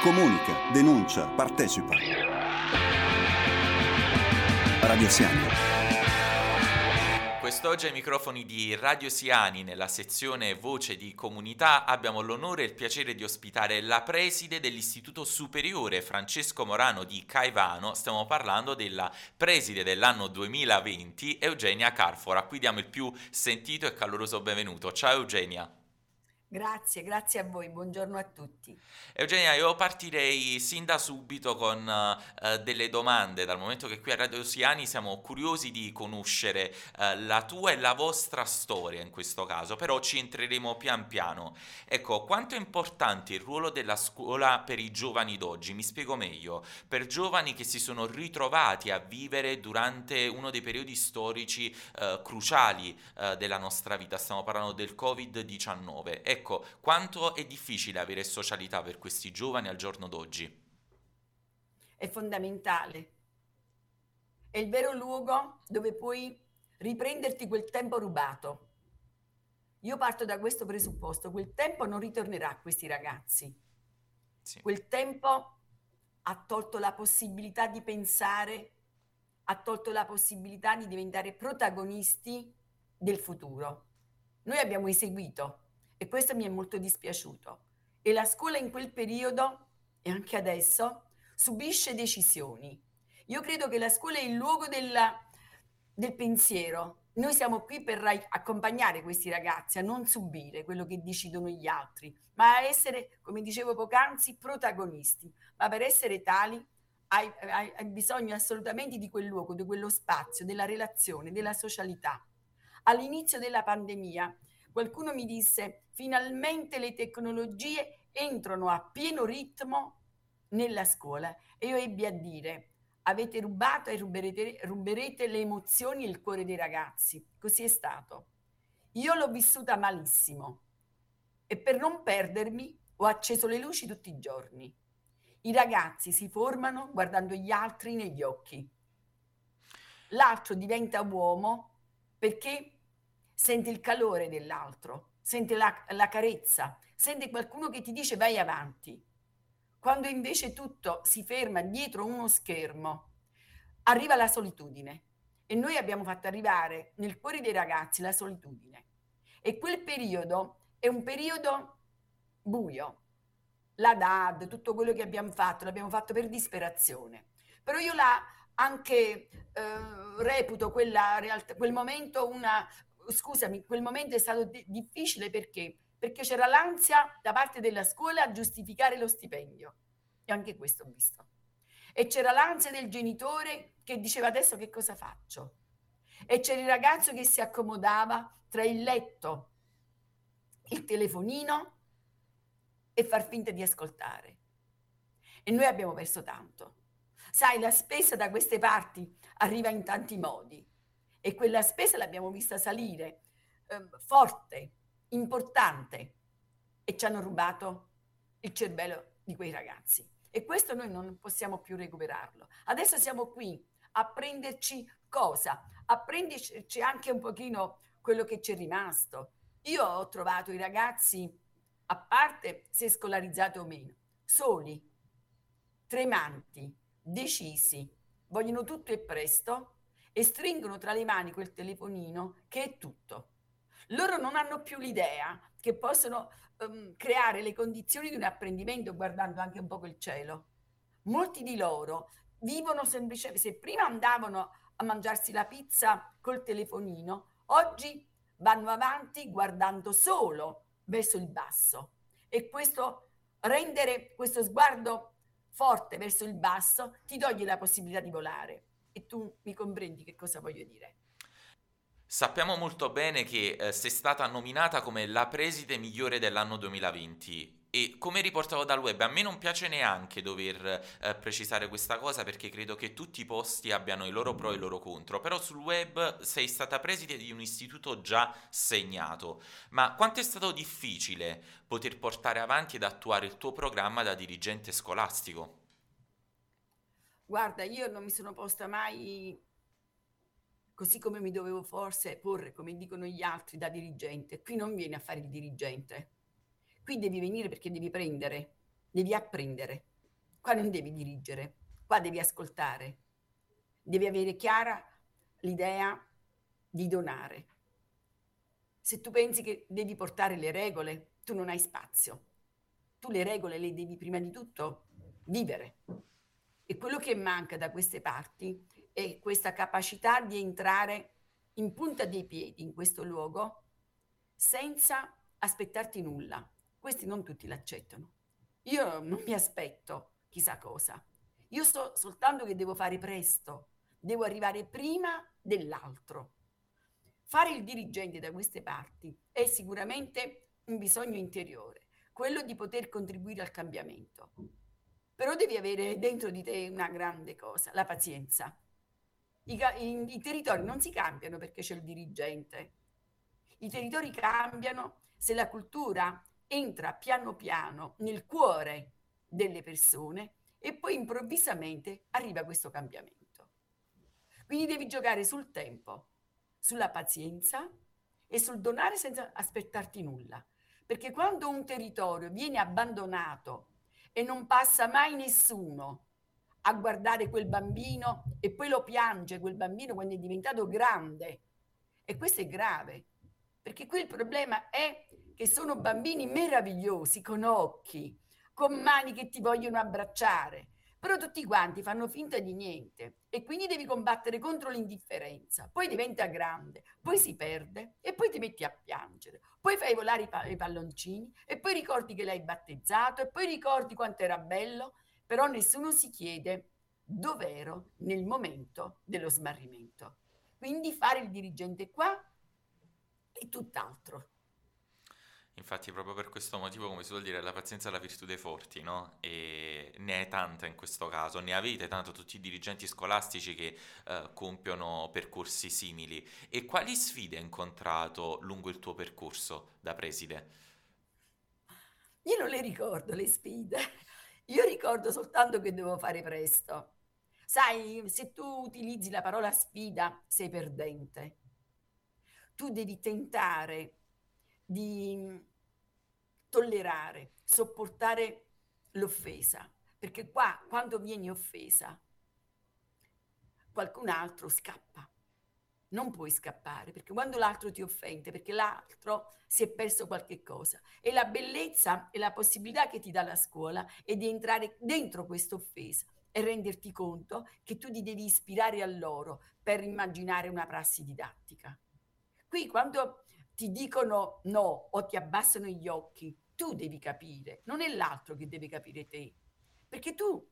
Comunica, denuncia, partecipa. Radio Siani. Quest'oggi ai microfoni di Radio Siani, nella sezione Voce di Comunità, abbiamo l'onore e il piacere di ospitare la preside dell'Istituto Superiore Francesco Morano di Caivano. Stiamo parlando della preside dell'anno 2020, Eugenia Carfora. A cui diamo il più sentito e caloroso benvenuto. Ciao Eugenia. Grazie, grazie a voi, buongiorno a tutti. Eugenia, io partirei sin da subito con uh, delle domande, dal momento che qui a Radio Siani siamo curiosi di conoscere uh, la tua e la vostra storia in questo caso, però ci entreremo pian piano. Ecco, quanto è importante il ruolo della scuola per i giovani d'oggi? Mi spiego meglio, per giovani che si sono ritrovati a vivere durante uno dei periodi storici uh, cruciali della nostra vita, stiamo parlando del Covid-19. Ecco, Ecco, quanto è difficile avere socialità per questi giovani al giorno d'oggi? È fondamentale. È il vero luogo dove puoi riprenderti quel tempo rubato. Io parto da questo presupposto, quel tempo non ritornerà a questi ragazzi. Sì. Quel tempo ha tolto la possibilità di pensare, ha tolto la possibilità di diventare protagonisti del futuro. Noi abbiamo eseguito e questo mi è molto dispiaciuto. E la scuola in quel periodo e anche adesso subisce decisioni. Io credo che la scuola è il luogo della, del pensiero. Noi siamo qui per accompagnare questi ragazzi a non subire quello che decidono gli altri, ma a essere, come dicevo poc'anzi, protagonisti. Ma per essere tali hai, hai, hai bisogno assolutamente di quel luogo, di quello spazio, della relazione, della socialità. All'inizio della pandemia qualcuno mi disse finalmente le tecnologie entrano a pieno ritmo nella scuola e io ebbi a dire avete rubato e ruberete, ruberete le emozioni e il cuore dei ragazzi. Così è stato. Io l'ho vissuta malissimo e per non perdermi ho acceso le luci tutti i giorni. I ragazzi si formano guardando gli altri negli occhi. L'altro diventa uomo perché sente il calore dell'altro, sente la, la carezza, sente qualcuno che ti dice vai avanti. Quando invece tutto si ferma dietro uno schermo, arriva la solitudine. E noi abbiamo fatto arrivare nel cuore dei ragazzi la solitudine. E quel periodo è un periodo buio. La DAD, tutto quello che abbiamo fatto, l'abbiamo fatto per disperazione. Però io la anche eh, reputo quella realtà, quel momento una, scusami, quel momento è stato di- difficile perché? Perché c'era l'ansia da parte della scuola a giustificare lo stipendio. E anche questo ho visto. E c'era l'ansia del genitore che diceva adesso che cosa faccio? E c'era il ragazzo che si accomodava tra il letto, il telefonino e far finta di ascoltare. E noi abbiamo perso tanto. Sai, la spesa da queste parti arriva in tanti modi e quella spesa l'abbiamo vista salire eh, forte, importante e ci hanno rubato il cervello di quei ragazzi. E questo noi non possiamo più recuperarlo. Adesso siamo qui a prenderci cosa? A prenderci anche un pochino quello che ci è rimasto. Io ho trovato i ragazzi, a parte se scolarizzati o meno, soli, tremanti, decisi, vogliono tutto e presto e stringono tra le mani quel telefonino che è tutto. Loro non hanno più l'idea che possono um, creare le condizioni di un apprendimento guardando anche un po' il cielo. Molti di loro vivono semplicemente, se prima andavano a mangiarsi la pizza col telefonino, oggi vanno avanti guardando solo verso il basso. E questo rendere questo sguardo forte verso il basso ti toglie la possibilità di volare e tu mi comprendi che cosa voglio dire. Sappiamo molto bene che eh, sei stata nominata come la preside migliore dell'anno 2020 e come riportavo dal web, a me non piace neanche dover eh, precisare questa cosa perché credo che tutti i posti abbiano i loro pro e i loro contro, però sul web sei stata preside di un istituto già segnato, ma quanto è stato difficile poter portare avanti ed attuare il tuo programma da dirigente scolastico? Guarda, io non mi sono posta mai così come mi dovevo forse porre, come dicono gli altri, da dirigente. Qui non vieni a fare il dirigente. Qui devi venire perché devi prendere, devi apprendere. Qua non devi dirigere, qua devi ascoltare, devi avere chiara l'idea di donare. Se tu pensi che devi portare le regole, tu non hai spazio. Tu le regole le devi prima di tutto vivere. E quello che manca da queste parti è questa capacità di entrare in punta dei piedi in questo luogo senza aspettarti nulla. Questi non tutti l'accettano. Io non mi aspetto chissà cosa. Io so soltanto che devo fare presto, devo arrivare prima dell'altro. Fare il dirigente da queste parti è sicuramente un bisogno interiore, quello di poter contribuire al cambiamento. Però devi avere dentro di te una grande cosa, la pazienza. I, i, i territori non si cambiano perché c'è il dirigente. I territori cambiano se la cultura entra piano piano nel cuore delle persone e poi improvvisamente arriva questo cambiamento. Quindi devi giocare sul tempo, sulla pazienza e sul donare senza aspettarti nulla. Perché quando un territorio viene abbandonato e non passa mai nessuno a guardare quel bambino e poi lo piange quel bambino quando è diventato grande, e questo è grave, perché qui il problema è che sono bambini meravigliosi, con occhi, con mani che ti vogliono abbracciare, però tutti quanti fanno finta di niente e quindi devi combattere contro l'indifferenza, poi diventa grande, poi si perde e poi ti metti a piangere, poi fai volare i, pa- i palloncini e poi ricordi che l'hai battezzato e poi ricordi quanto era bello, però nessuno si chiede dov'ero nel momento dello smarrimento. Quindi fare il dirigente qua è tutt'altro. Infatti, proprio per questo motivo, come si suol dire, la pazienza è la virtù dei forti, no? E ne è tanta in questo caso, ne avete tanto tutti i dirigenti scolastici che eh, compiono percorsi simili. E quali sfide hai incontrato lungo il tuo percorso da preside? Io non le ricordo le sfide, io ricordo soltanto che devo fare presto. Sai, se tu utilizzi la parola sfida, sei perdente. Tu devi tentare di tollerare, sopportare l'offesa, perché qua quando vieni offesa qualcun altro scappa. Non puoi scappare perché quando l'altro ti offende, perché l'altro si è perso qualche cosa. E la bellezza e la possibilità che ti dà la scuola è di entrare dentro questa offesa e renderti conto che tu ti devi ispirare a loro per immaginare una prassi didattica. Qui quando ti dicono no o ti abbassano gli occhi, tu devi capire, non è l'altro che deve capire te, perché tu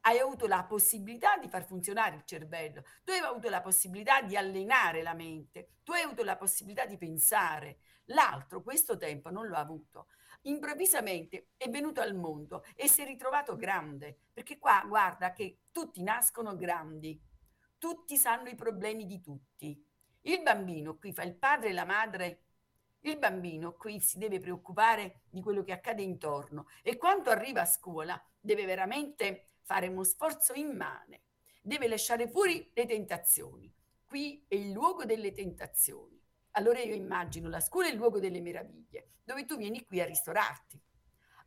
hai avuto la possibilità di far funzionare il cervello, tu hai avuto la possibilità di allenare la mente, tu hai avuto la possibilità di pensare. L'altro questo tempo non l'ha avuto. Improvvisamente è venuto al mondo e si è ritrovato grande, perché qua guarda che tutti nascono grandi, tutti sanno i problemi di tutti. Il bambino qui fa il padre e la madre il bambino qui si deve preoccupare di quello che accade intorno e quando arriva a scuola deve veramente fare uno sforzo immane, deve lasciare fuori le tentazioni. Qui è il luogo delle tentazioni. Allora io immagino la scuola è il luogo delle meraviglie, dove tu vieni qui a ristorarti,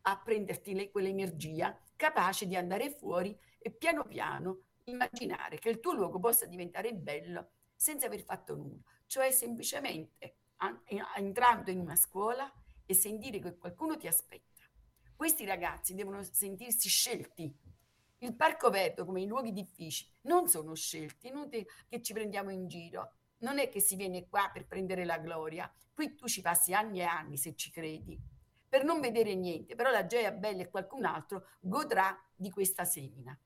a prenderti quell'energia capace di andare fuori e piano piano immaginare che il tuo luogo possa diventare bello senza aver fatto nulla, cioè semplicemente entrando in una scuola e sentire che qualcuno ti aspetta. Questi ragazzi devono sentirsi scelti. Il Parco Verde, come i luoghi difficili, non sono scelti, inutile che ci prendiamo in giro. Non è che si viene qua per prendere la gloria, qui tu ci passi anni e anni se ci credi, per non vedere niente, però la Gioia Bella e qualcun altro godrà di questa semina.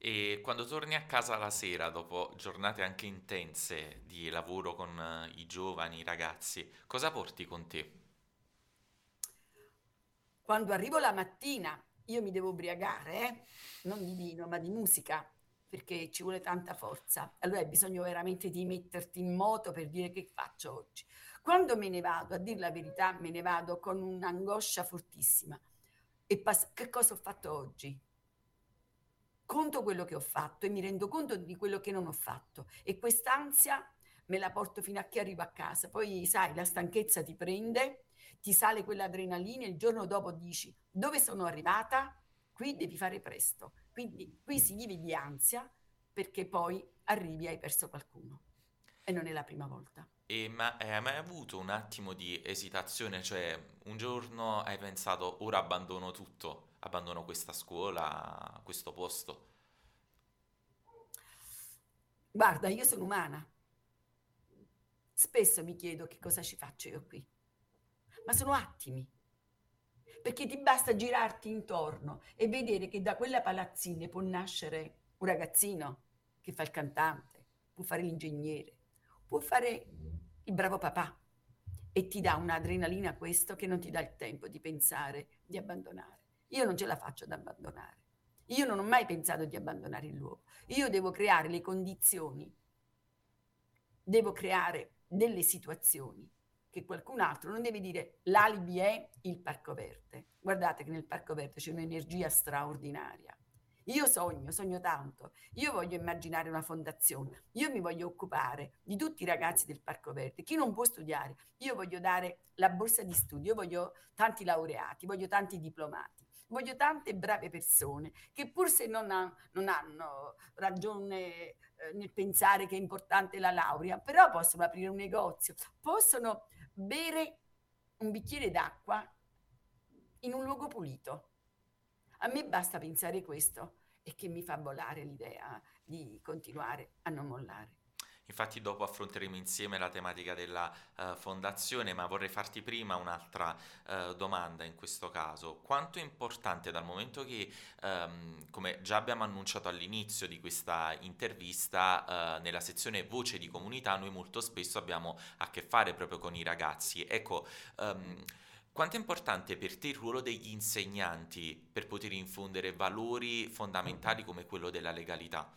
E quando torni a casa la sera, dopo giornate anche intense di lavoro con eh, i giovani, i ragazzi, cosa porti con te? Quando arrivo la mattina, io mi devo ubriacare, eh? non di vino, ma di musica, perché ci vuole tanta forza. Allora hai bisogno veramente di metterti in moto per dire che faccio oggi. Quando me ne vado, a dire la verità, me ne vado con un'angoscia fortissima. E pass- che cosa ho fatto oggi? Conto quello che ho fatto e mi rendo conto di quello che non ho fatto e quest'ansia me la porto fino a che arrivo a casa. Poi sai, la stanchezza ti prende, ti sale quell'adrenalina e il giorno dopo dici dove sono arrivata, qui devi fare presto. Quindi qui si vive di ansia perché poi arrivi e hai perso qualcuno. E non è la prima volta. E ma hai mai avuto un attimo di esitazione? Cioè, un giorno hai pensato, ora abbandono tutto, abbandono questa scuola, questo posto? Guarda, io sono umana. Spesso mi chiedo che cosa ci faccio io qui. Ma sono attimi. Perché ti basta girarti intorno e vedere che da quella palazzina può nascere un ragazzino che fa il cantante, può fare l'ingegnere, può fare il bravo papà e ti dà un'adrenalina questo che non ti dà il tempo di pensare di abbandonare. Io non ce la faccio ad abbandonare. Io non ho mai pensato di abbandonare il luogo. Io devo creare le condizioni, devo creare delle situazioni che qualcun altro non deve dire l'alibi è il Parco Verde. Guardate che nel Parco Verde c'è un'energia straordinaria. Io sogno, sogno tanto. Io voglio immaginare una fondazione. Io mi voglio occupare di tutti i ragazzi del Parco Verde. Chi non può studiare, io voglio dare la borsa di studio, io voglio tanti laureati, voglio tanti diplomati. Voglio tante brave persone che pur se non, ha, non hanno ragione eh, nel pensare che è importante la laurea, però possono aprire un negozio, possono bere un bicchiere d'acqua in un luogo pulito. A me basta pensare questo e che mi fa volare l'idea di continuare a non mollare. Infatti dopo affronteremo insieme la tematica della uh, fondazione, ma vorrei farti prima un'altra uh, domanda in questo caso. Quanto è importante dal momento che, um, come già abbiamo annunciato all'inizio di questa intervista, uh, nella sezione voce di comunità noi molto spesso abbiamo a che fare proprio con i ragazzi. Ecco, um, quanto è importante per te il ruolo degli insegnanti per poter infondere valori fondamentali come quello della legalità?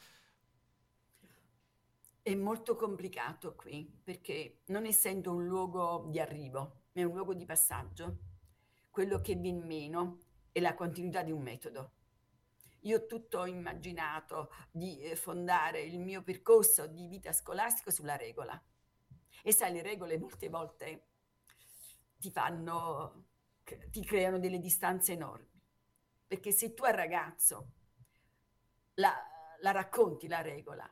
È molto complicato qui perché non essendo un luogo di arrivo, ma è un luogo di passaggio, quello che viene meno è la continuità di un metodo. Io ho tutto immaginato di eh, fondare il mio percorso di vita scolastico sulla regola. E sai, le regole molte volte ti fanno, ti creano delle distanze enormi. Perché se tu al ragazzo la, la racconti la regola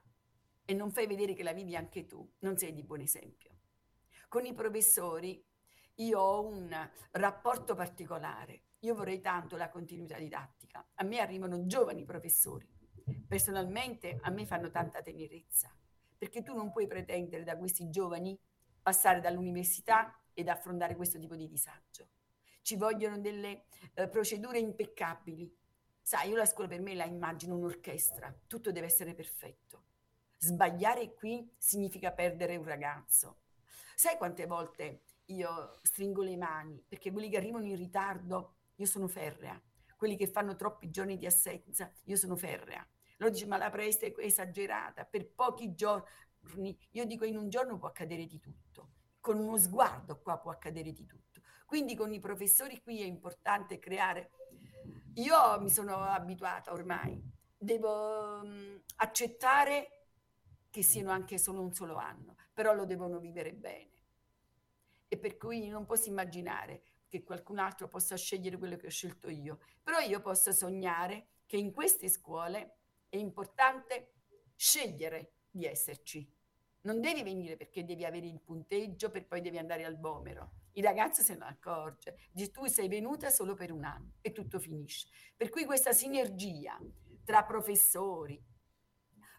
e non fai vedere che la vivi anche tu, non sei di buon esempio. Con i professori io ho un rapporto particolare. Io vorrei tanto la continuità didattica. A me arrivano giovani professori. Personalmente a me fanno tanta tenerezza, perché tu non puoi pretendere da questi giovani passare dall'università ed affrontare questo tipo di disagio. Ci vogliono delle eh, procedure impeccabili. Sai, io la scuola per me la immagino un'orchestra, tutto deve essere perfetto. Sbagliare qui significa perdere un ragazzo. Sai quante volte io stringo le mani perché quelli che arrivano in ritardo, io sono ferrea. Quelli che fanno troppi giorni di assenza, io sono ferrea. Loro dice ma la presta è esagerata, per pochi giorni. Io dico in un giorno può accadere di tutto. Con uno sguardo qua può accadere di tutto. Quindi con i professori qui è importante creare. Io mi sono abituata ormai, devo um, accettare che siano anche solo un solo anno, però lo devono vivere bene. E per cui non posso immaginare che qualcun altro possa scegliere quello che ho scelto io, però io posso sognare che in queste scuole è importante scegliere di esserci. Non devi venire perché devi avere il punteggio per poi devi andare al vomero. Il ragazzo se ne accorge, dice tu sei venuta solo per un anno e tutto finisce. Per cui questa sinergia tra professori,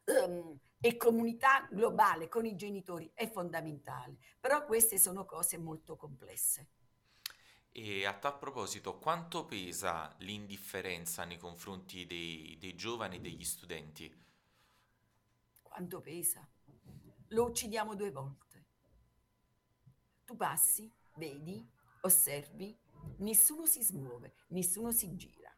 um, e comunità globale con i genitori è fondamentale, però queste sono cose molto complesse. E a tal proposito, quanto pesa l'indifferenza nei confronti dei, dei giovani e degli studenti? Quanto pesa? Lo uccidiamo due volte. Tu passi, vedi, osservi, nessuno si smuove, nessuno si gira.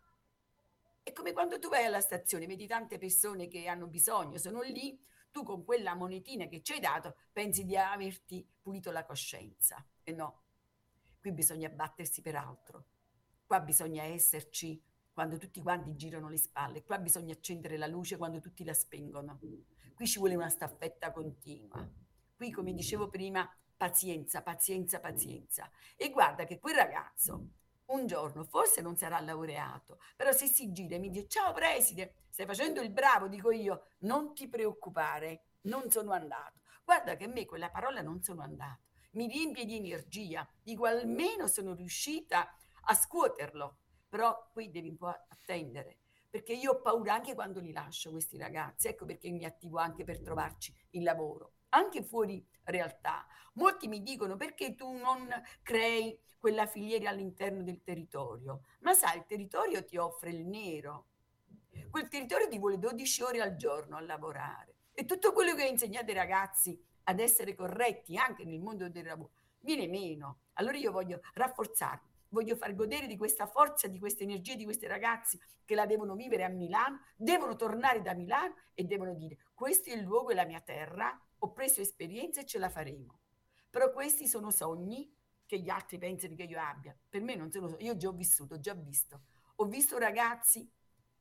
È come quando tu vai alla stazione, vedi tante persone che hanno bisogno, sono lì, tu con quella monetina che ci hai dato pensi di averti pulito la coscienza. E no, qui bisogna battersi per altro. Qua bisogna esserci quando tutti quanti girano le spalle, qua bisogna accendere la luce quando tutti la spengono. Qui ci vuole una staffetta continua. Qui, come dicevo prima, pazienza, pazienza, pazienza. E guarda che quel ragazzo un giorno, forse non sarà laureato, però se si gira e mi dice ciao preside, stai facendo il bravo, dico io, non ti preoccupare, non sono andato. Guarda che a me quella parola non sono andato, mi riempie di energia, dico almeno sono riuscita a scuoterlo, però qui devi un po' attendere, perché io ho paura anche quando li lascio questi ragazzi, ecco perché mi attivo anche per trovarci il lavoro, anche fuori realtà. Molti mi dicono perché tu non crei quella filiera all'interno del territorio, ma sai, il territorio ti offre il nero, quel territorio ti vuole 12 ore al giorno a lavorare e tutto quello che hai insegnato ai ragazzi ad essere corretti anche nel mondo del lavoro viene meno. Allora io voglio rafforzarmi voglio far godere di questa forza, di questa energia di questi ragazzi che la devono vivere a Milano, devono tornare da Milano e devono dire questo è il luogo e la mia terra, ho preso esperienza e ce la faremo. Però questi sono sogni che gli altri pensano che io abbia. Per me non sono sogni, io già ho vissuto, ho già visto. Ho visto ragazzi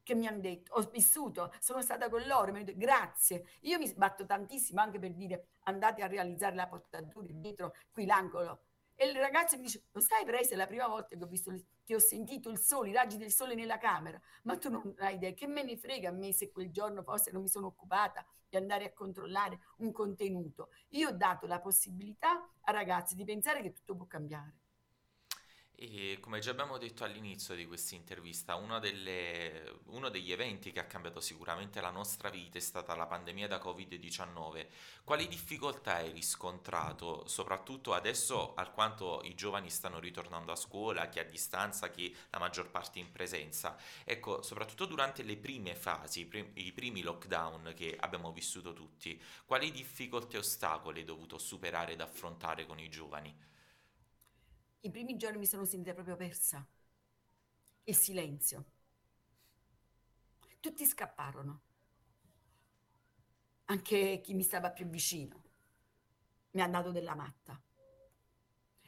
che mi hanno detto, ho vissuto, sono stata con loro, mi hanno detto grazie. Io mi sbatto tantissimo anche per dire andate a realizzare la portatura dietro qui l'angolo e il ragazzo mi dice, lo sai Prese, è la prima volta che ho, visto, che ho sentito il sole, i raggi del sole nella camera, ma tu non hai idea, che me ne frega a me se quel giorno forse non mi sono occupata di andare a controllare un contenuto. Io ho dato la possibilità a ragazzi di pensare che tutto può cambiare. E come già abbiamo detto all'inizio di questa intervista, uno, delle, uno, degli eventi che ha cambiato sicuramente la nostra vita è stata la pandemia da Covid-19. Quali difficoltà hai riscontrato, soprattutto adesso, alquanto i giovani stanno ritornando a scuola, chi a distanza, chi la maggior parte in presenza? Ecco, soprattutto durante le prime fasi, i primi lockdown che abbiamo vissuto tutti, quali difficoltà e ostacoli hai dovuto superare ed affrontare con i giovani? I primi giorni mi sono sentita proprio persa. Il silenzio. Tutti scapparono. Anche chi mi stava più vicino mi ha dato della matta.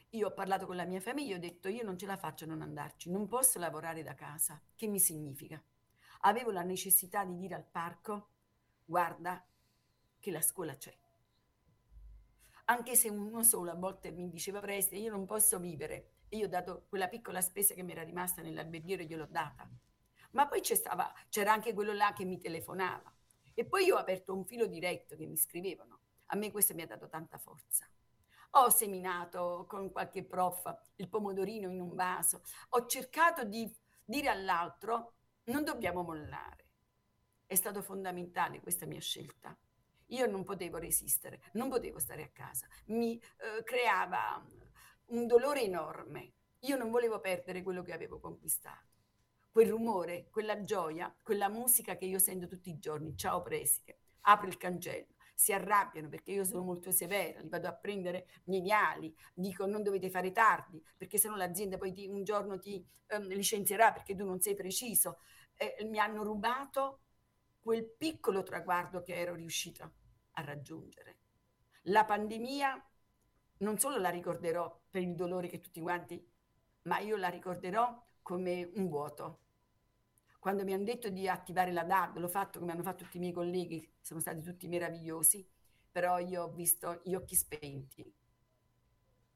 Io ho parlato con la mia famiglia e ho detto io non ce la faccio a non andarci, non posso lavorare da casa. Che mi significa? Avevo la necessità di dire al parco guarda che la scuola c'è anche se uno solo a volte mi diceva Preste, io non posso vivere. E io ho dato quella piccola spesa che mi era rimasta nell'alberghiere, gliel'ho data. Ma poi stava, c'era anche quello là che mi telefonava. E poi io ho aperto un filo diretto che mi scrivevano. A me questo mi ha dato tanta forza. Ho seminato con qualche prof il pomodorino in un vaso. Ho cercato di dire all'altro non dobbiamo mollare. È stato fondamentale questa mia scelta. Io non potevo resistere, non potevo stare a casa, mi eh, creava un dolore enorme. Io non volevo perdere quello che avevo conquistato. Quel rumore, quella gioia, quella musica che io sento tutti i giorni, ciao preside, apro il cancello, si arrabbiano perché io sono molto severa, li vado a prendere nei viali, dico non dovete fare tardi perché sennò l'azienda poi ti, un giorno ti um, licenzierà perché tu non sei preciso. Eh, mi hanno rubato quel piccolo traguardo che ero riuscita a raggiungere. La pandemia non solo la ricorderò per il dolore che tutti quanti, ma io la ricorderò come un vuoto. Quando mi hanno detto di attivare la DAD, l'ho fatto come hanno fatto tutti i miei colleghi, sono stati tutti meravigliosi, però io ho visto gli occhi spenti.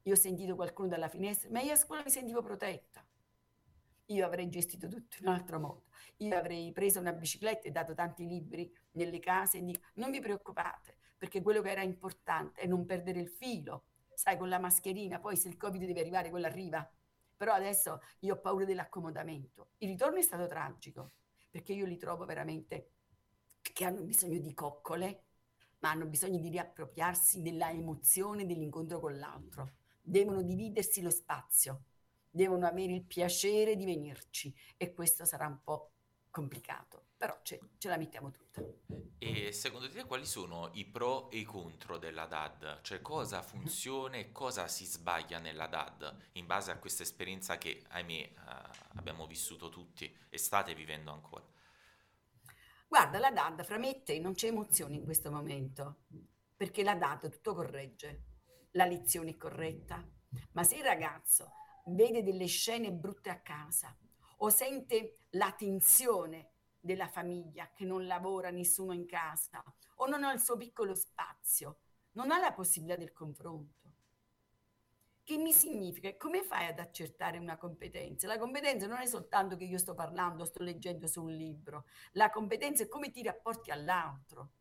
Io ho sentito qualcuno dalla finestra, ma io a scuola mi sentivo protetta. Io avrei gestito tutto in un altro modo. Io avrei preso una bicicletta e dato tanti libri nelle case e dico non vi preoccupate, perché quello che era importante è non perdere il filo. Sai, con la mascherina, poi se il Covid deve arrivare, quello arriva. Però adesso io ho paura dell'accomodamento. Il ritorno è stato tragico, perché io li trovo veramente che hanno bisogno di coccole, ma hanno bisogno di riappropriarsi della emozione dell'incontro con l'altro. Devono dividersi lo spazio devono avere il piacere di venirci e questo sarà un po' complicato, però ce, ce, la mettiamo tutta. E secondo te quali sono i pro e i contro della DAD? Cioè cosa funziona e cosa si sbaglia nella DAD in base a questa esperienza che, ahimè, eh, abbiamo vissuto tutti e state vivendo ancora? Guarda, la DAD framette non c'è emozione in questo momento, perché la DAD tutto corregge, la lezione è corretta, ma se il ragazzo vede delle scene brutte a casa o sente la tensione della famiglia che non lavora nessuno in casa o non ha il suo piccolo spazio, non ha la possibilità del confronto. Che mi significa? Come fai ad accertare una competenza? La competenza non è soltanto che io sto parlando, sto leggendo su un libro. La competenza è come ti rapporti all'altro.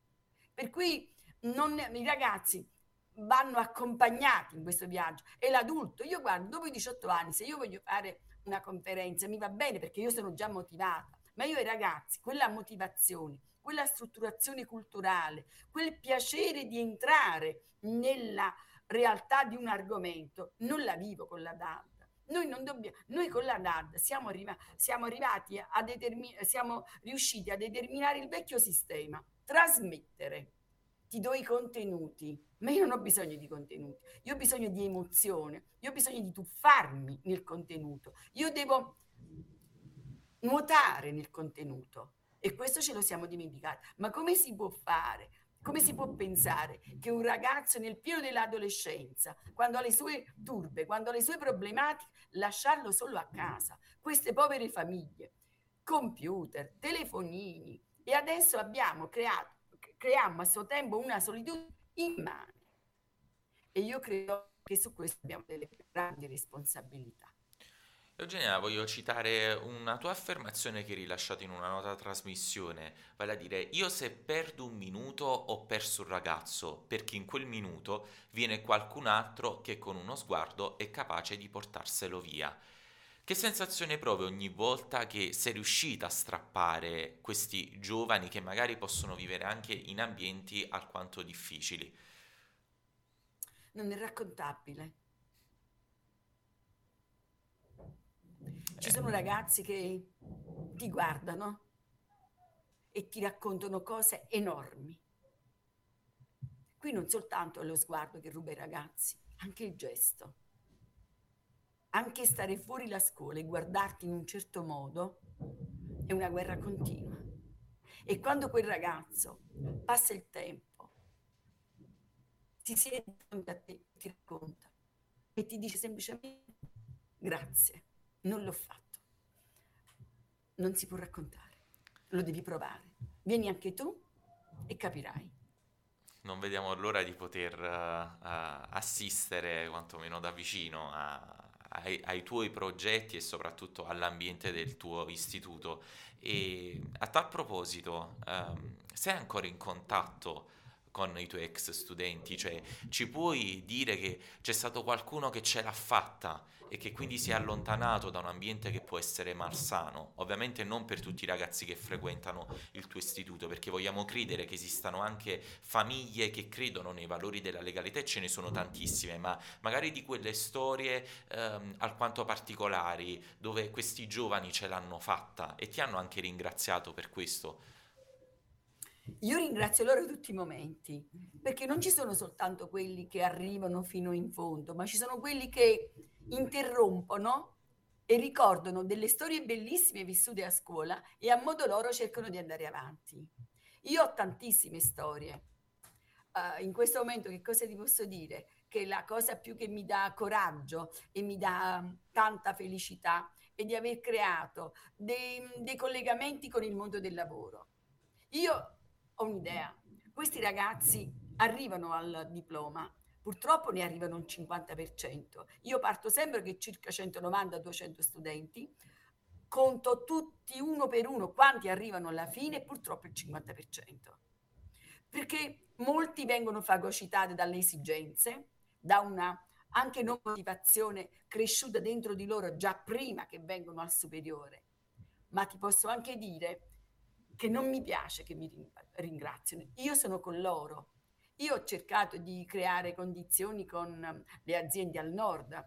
Per cui non, i ragazzi vanno accompagnati in questo viaggio e l'adulto, io guardo, dopo i 18 anni, se io voglio fare una conferenza, mi va bene perché io sono già motivata, ma io ai ragazzi, quella motivazione, quella strutturazione culturale, quel piacere di entrare nella realtà di un argomento, non la vivo con la DAD. Noi, non dobbiamo, noi con la DAD siamo, arriva, siamo arrivati a determinare, siamo riusciti a determinare il vecchio sistema, trasmettere. Ti do i contenuti, ma io non ho bisogno di contenuti, io ho bisogno di emozione, io ho bisogno di tuffarmi nel contenuto, io devo nuotare nel contenuto e questo ce lo siamo dimenticati. Ma come si può fare? Come si può pensare che un ragazzo nel pieno dell'adolescenza, quando ha le sue turbe, quando ha le sue problematiche, lasciarlo solo a casa? Queste povere famiglie, computer, telefonini e adesso abbiamo creato, creiamo a suo tempo una solitudine immane. E io credo che su questo abbiamo delle grandi responsabilità. Eugenia, voglio citare una tua affermazione che hai rilasciato in una nota trasmissione, vale a dire io se perdo un minuto ho perso un ragazzo, perché in quel minuto viene qualcun altro che con uno sguardo è capace di portarselo via. Che sensazione provi ogni volta che sei riuscita a strappare questi giovani che magari possono vivere anche in ambienti alquanto difficili? Non è raccontabile Ci sono ragazzi che ti guardano e ti raccontano cose enormi. Qui non soltanto è lo sguardo che ruba i ragazzi, anche il gesto. Anche stare fuori la scuola e guardarti in un certo modo è una guerra continua. E quando quel ragazzo passa il tempo, ti siede a te, ti racconta e ti dice semplicemente grazie non l'ho fatto. Non si può raccontare, lo devi provare. Vieni anche tu e capirai. Non vediamo l'ora di poter uh, assistere, quantomeno da vicino, a, ai, ai, tuoi progetti e soprattutto all'ambiente del tuo istituto. E a tal proposito, um, sei ancora in contatto con i tuoi ex studenti? Cioè, ci puoi dire che c'è stato qualcuno che ce l'ha fatta e che quindi si è allontanato da un ambiente che può essere malsano, ovviamente non per tutti i ragazzi che frequentano il tuo istituto, perché vogliamo credere che esistano anche famiglie che credono nei valori della legalità e ce ne sono tantissime, ma magari di quelle storie ehm, alquanto particolari dove questi giovani ce l'hanno fatta e ti hanno anche ringraziato per questo. Io ringrazio loro tutti i momenti, perché non ci sono soltanto quelli che arrivano fino in fondo, ma ci sono quelli che interrompono e ricordano delle storie bellissime vissute a scuola e a modo loro cercano di andare avanti. Io ho tantissime storie. Uh, in questo momento che cosa ti posso dire? Che la cosa più che mi dà coraggio e mi dà tanta felicità è di aver creato dei, dei collegamenti con il mondo del lavoro. Io ho un'idea, questi ragazzi arrivano al diploma Purtroppo ne arrivano un 50%. Io parto sempre che circa 190-200 studenti, conto tutti uno per uno quanti arrivano alla fine purtroppo il 50%. Perché molti vengono fagocitati dalle esigenze, da una anche non motivazione cresciuta dentro di loro già prima che vengono al superiore. Ma ti posso anche dire che non mi piace che mi ringraziano. Io sono con loro io ho cercato di creare condizioni con ehm, le aziende al nord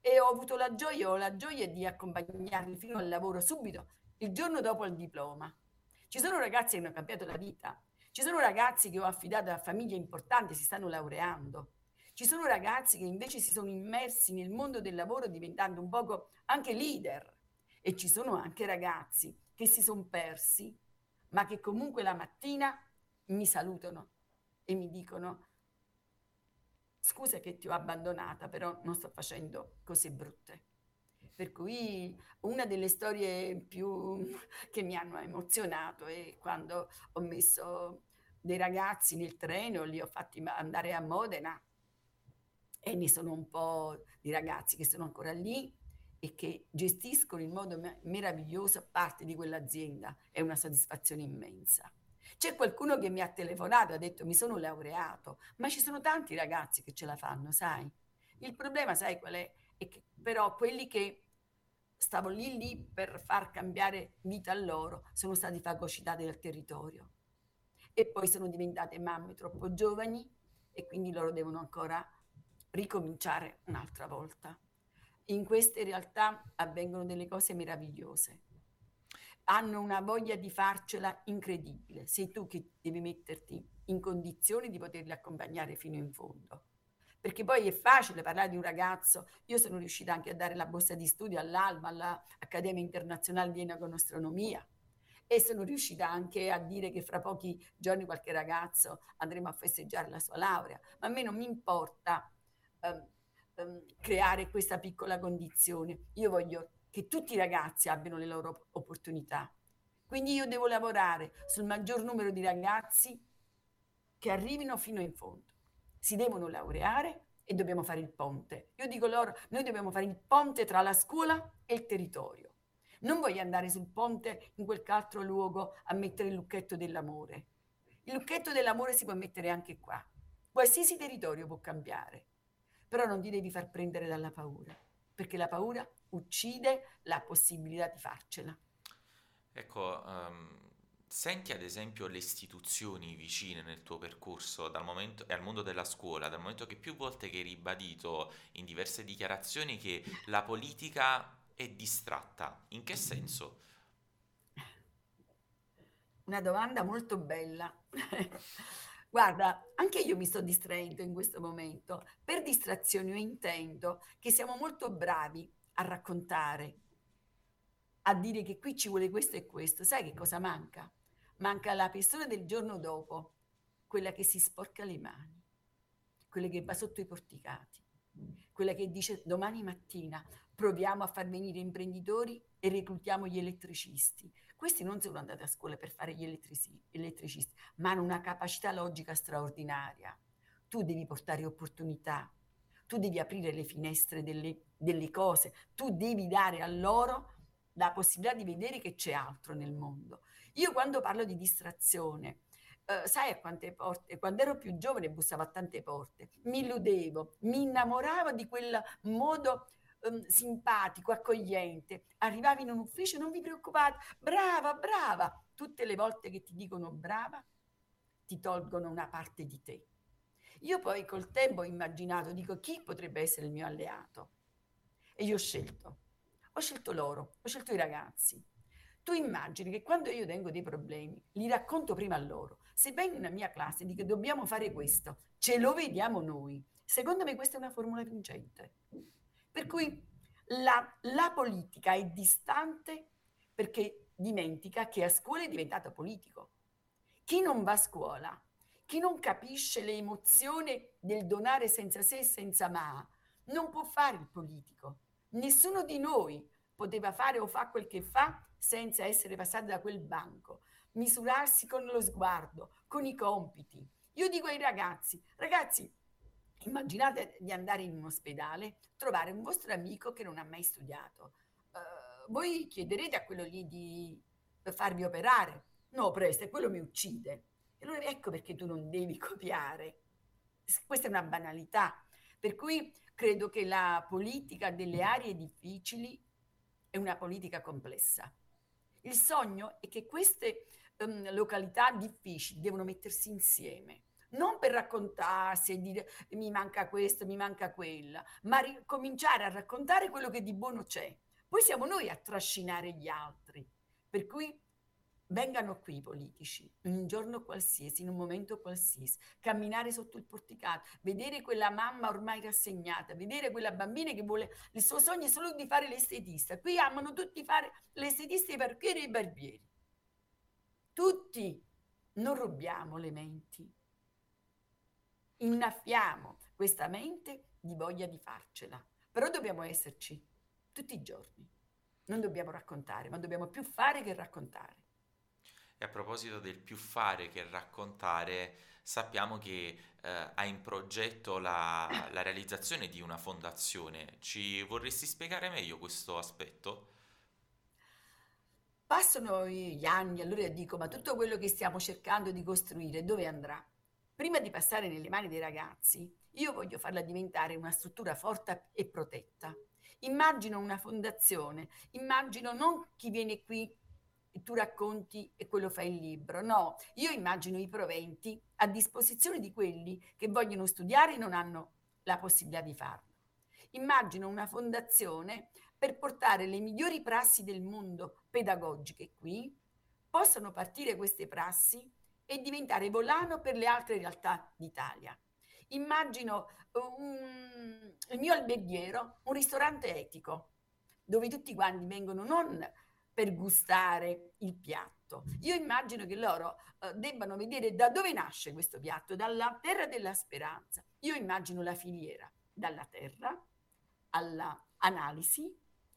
e ho avuto la gioia, ho la gioia di accompagnarli fino al lavoro subito, il giorno dopo il diploma. Ci sono ragazzi che hanno cambiato la vita, ci sono ragazzi che ho affidato a famiglie importanti, si stanno laureando. Ci sono ragazzi che invece si sono immersi nel mondo del lavoro diventando un poco anche leader. E ci sono anche ragazzi che si sono persi, ma che comunque la mattina mi salutano e mi dicono scusa che ti ho abbandonata, però non sto facendo cose brutte. Per cui una delle storie più che mi hanno emozionato è quando ho messo dei ragazzi nel treno, li ho fatti andare a Modena e ne sono un po' di ragazzi che sono ancora lì e che gestiscono in modo meraviglioso parte di quell'azienda. È una soddisfazione immensa. C'è qualcuno che mi ha telefonato e ha detto mi sono laureato, ma ci sono tanti ragazzi che ce la fanno, sai? Il problema, sai qual è? È che però quelli che stavo lì lì per far cambiare vita a loro sono stati fagocitati dal territorio e poi sono diventate mamme troppo giovani e quindi loro devono ancora ricominciare un'altra volta. In queste realtà avvengono delle cose meravigliose. Hanno una voglia di farcela incredibile. Sei tu che devi metterti in condizioni di poterli accompagnare fino in fondo. Perché poi è facile parlare di un ragazzo. Io sono riuscita anche a dare la borsa di studio all'ALMA, all'Accademia Internazionale di Enagonostronomia, e sono riuscita anche a dire che fra pochi giorni qualche ragazzo andremo a festeggiare la sua laurea, ma a me non mi importa um, um, creare questa piccola condizione, io voglio che tutti i ragazzi abbiano le loro opportunità. Quindi io devo lavorare sul maggior numero di ragazzi che arrivino fino in fondo. Si devono laureare e dobbiamo fare il ponte. Io dico loro, noi dobbiamo fare il ponte tra la scuola e il territorio. Non voglio andare sul ponte in quel altro luogo a mettere il lucchetto dell'amore. Il lucchetto dell'amore si può mettere anche qua. Qualsiasi territorio può cambiare, però non ti devi far prendere dalla paura, perché la paura uccide la possibilità di farcela. Ecco, um, senti ad esempio le istituzioni vicine nel tuo percorso dal momento, e al mondo della scuola, dal momento che più volte che hai ribadito in diverse dichiarazioni che la politica è distratta. In che senso? Una domanda molto bella. Guarda, anche io mi sto distraendo in questo momento. Per distrazione io intendo che siamo molto bravi a raccontare, a dire che qui ci vuole questo e questo. Sai che cosa manca? Manca la persona del giorno dopo, quella che si sporca le mani, quella che va sotto i porticati, quella che dice domani mattina proviamo a far venire imprenditori e reclutiamo gli elettricisti. Questi non sono andati a scuola per fare gli elettrici, elettricisti, ma hanno una capacità logica straordinaria. Tu devi portare opportunità, tu devi aprire le finestre delle, delle cose, tu devi dare a loro la possibilità di vedere che c'è altro nel mondo. Io quando parlo di distrazione, Uh, sai a quante porte, quando ero più giovane bussavo a tante porte, mi illudevo, mi innamoravo di quel modo um, simpatico, accogliente. Arrivavi in un ufficio, non vi preoccupate, brava, brava. Tutte le volte che ti dicono brava, ti tolgono una parte di te. Io poi col tempo ho immaginato, dico, chi potrebbe essere il mio alleato? E io ho scelto. Ho scelto loro, ho scelto i ragazzi. Tu immagini che quando io tengo dei problemi, li racconto prima a loro. Se vengo nella mia classe e dico dobbiamo fare questo, ce lo vediamo noi. Secondo me questa è una formula vincente. Per cui la, la politica è distante perché dimentica che a scuola è diventato politico. Chi non va a scuola, chi non capisce le emozioni del donare senza se e senza ma, non può fare il politico. Nessuno di noi poteva fare o fa quel che fa senza essere passato da quel banco, misurarsi con lo sguardo, con i compiti. Io dico ai ragazzi, ragazzi, Immaginate di andare in un ospedale, trovare un vostro amico che non ha mai studiato. Uh, voi chiederete a quello lì di farvi operare? No, presto, quello mi uccide. E allora ecco perché tu non devi copiare. Questa è una banalità. Per cui credo che la politica delle aree difficili è una politica complessa. Il sogno è che queste um, località difficili devono mettersi insieme non per raccontarsi e dire mi manca questo, mi manca quella, ma ri- cominciare a raccontare quello che di buono c'è. Poi siamo noi a trascinare gli altri. Per cui vengano qui i politici, in un giorno qualsiasi, in un momento qualsiasi, camminare sotto il porticato, vedere quella mamma ormai rassegnata, vedere quella bambina che vuole, il suo sogno è solo di fare l'estetista. Qui amano tutti fare l'estetista, i parrucchieri e i barbieri. Tutti. Non rubiamo le menti innaffiamo questa mente di voglia di farcela. Però dobbiamo esserci tutti i giorni. Non dobbiamo raccontare, ma dobbiamo più fare che raccontare. E a proposito del più fare che raccontare, sappiamo che eh, hai in progetto la, la realizzazione di una fondazione. Ci vorresti spiegare meglio questo aspetto? Passano gli anni, allora dico, ma tutto quello che stiamo cercando di costruire dove andrà? Prima di passare nelle mani dei ragazzi, io voglio farla diventare una struttura forte e protetta. Immagino una fondazione, immagino non chi viene qui e tu racconti e quello fa il libro, no, io immagino i proventi a disposizione di quelli che vogliono studiare e non hanno la possibilità di farlo. Immagino una fondazione per portare le migliori prassi del mondo pedagogiche qui, possano partire queste prassi e diventare volano per le altre realtà d'Italia. Immagino un, il mio alberghiero, un ristorante etico, dove tutti quanti vengono non per gustare il piatto. Io immagino che loro eh, debbano vedere da dove nasce questo piatto, dalla terra della speranza. Io immagino la filiera, dalla terra all'analisi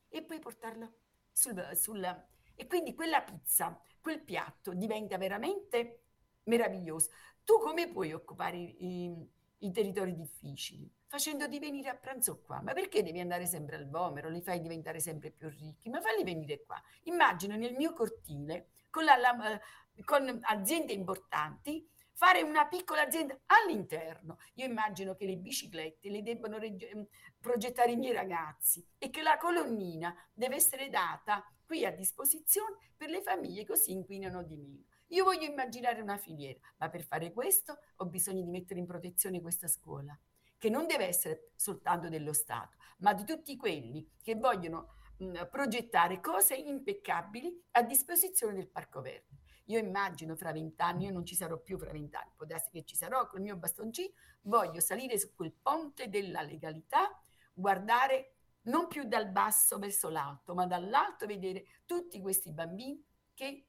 e poi portarlo sul, sul... E quindi quella pizza, quel piatto diventa veramente meraviglioso. Tu come puoi occupare i, i territori difficili? Facendoti venire a pranzo qua. Ma perché devi andare sempre al Vomero? Li fai diventare sempre più ricchi? Ma falli venire qua. Immagino nel mio cortile, con, la, la, con aziende importanti, fare una piccola azienda all'interno. Io immagino che le biciclette le debbano reg- progettare i miei ragazzi e che la colonnina deve essere data qui a disposizione per le famiglie così inquinano di meno. Io voglio immaginare una filiera, ma per fare questo ho bisogno di mettere in protezione questa scuola, che non deve essere soltanto dello Stato, ma di tutti quelli che vogliono mh, progettare cose impeccabili a disposizione del Parco Verde. Io immagino fra vent'anni, io non ci sarò più fra vent'anni, può darsi che ci sarò col mio bastoncino, voglio salire su quel ponte della legalità, guardare non più dal basso verso l'alto, ma dall'alto vedere tutti questi bambini che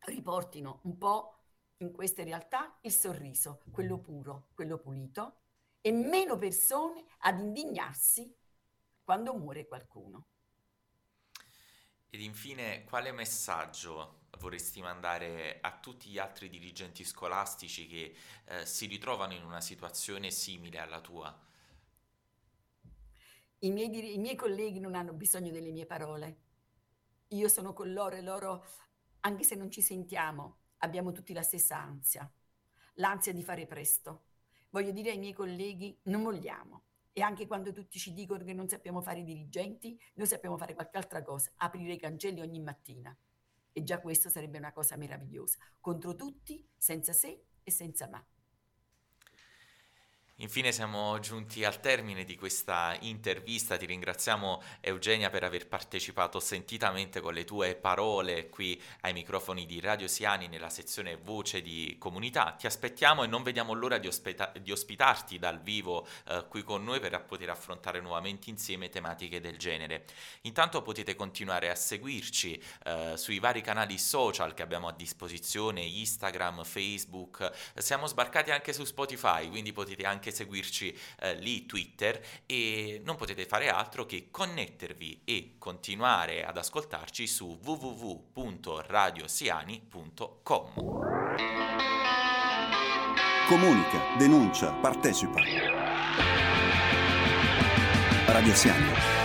riportino un po' in queste realtà il sorriso, quello puro, quello pulito, e meno persone ad indignarsi quando muore qualcuno. Ed infine, quale messaggio vorresti mandare a tutti gli altri dirigenti scolastici che eh, si ritrovano in una situazione simile alla tua? I miei, I miei colleghi non hanno bisogno delle mie parole. Io sono con loro e loro anche se non ci sentiamo, abbiamo tutti la stessa ansia, l'ansia di fare presto. Voglio dire ai miei colleghi, non molliamo. E anche quando tutti ci dicono che non sappiamo fare i dirigenti, noi sappiamo fare qualche altra cosa, aprire i cancelli ogni mattina. E già questo sarebbe una cosa meravigliosa. Contro tutti, senza se e senza ma. Infine siamo giunti al termine di questa intervista, ti ringraziamo Eugenia per aver partecipato sentitamente con le tue parole qui ai microfoni di Radio Siani nella sezione Voce di Comunità. Ti aspettiamo e non vediamo l'ora di, ospita- di ospitarti dal vivo eh, qui con noi per poter affrontare nuovamente insieme tematiche del genere. Intanto potete continuare a seguirci eh, sui vari canali social che abbiamo a disposizione, Instagram, Facebook, siamo sbarcati anche su Spotify, quindi potete anche anche seguirci eh, lì Twitter e non potete fare altro che connettervi e continuare ad ascoltarci su www.radiosiani.com. Comunica, denuncia, partecipa. Radio Siani.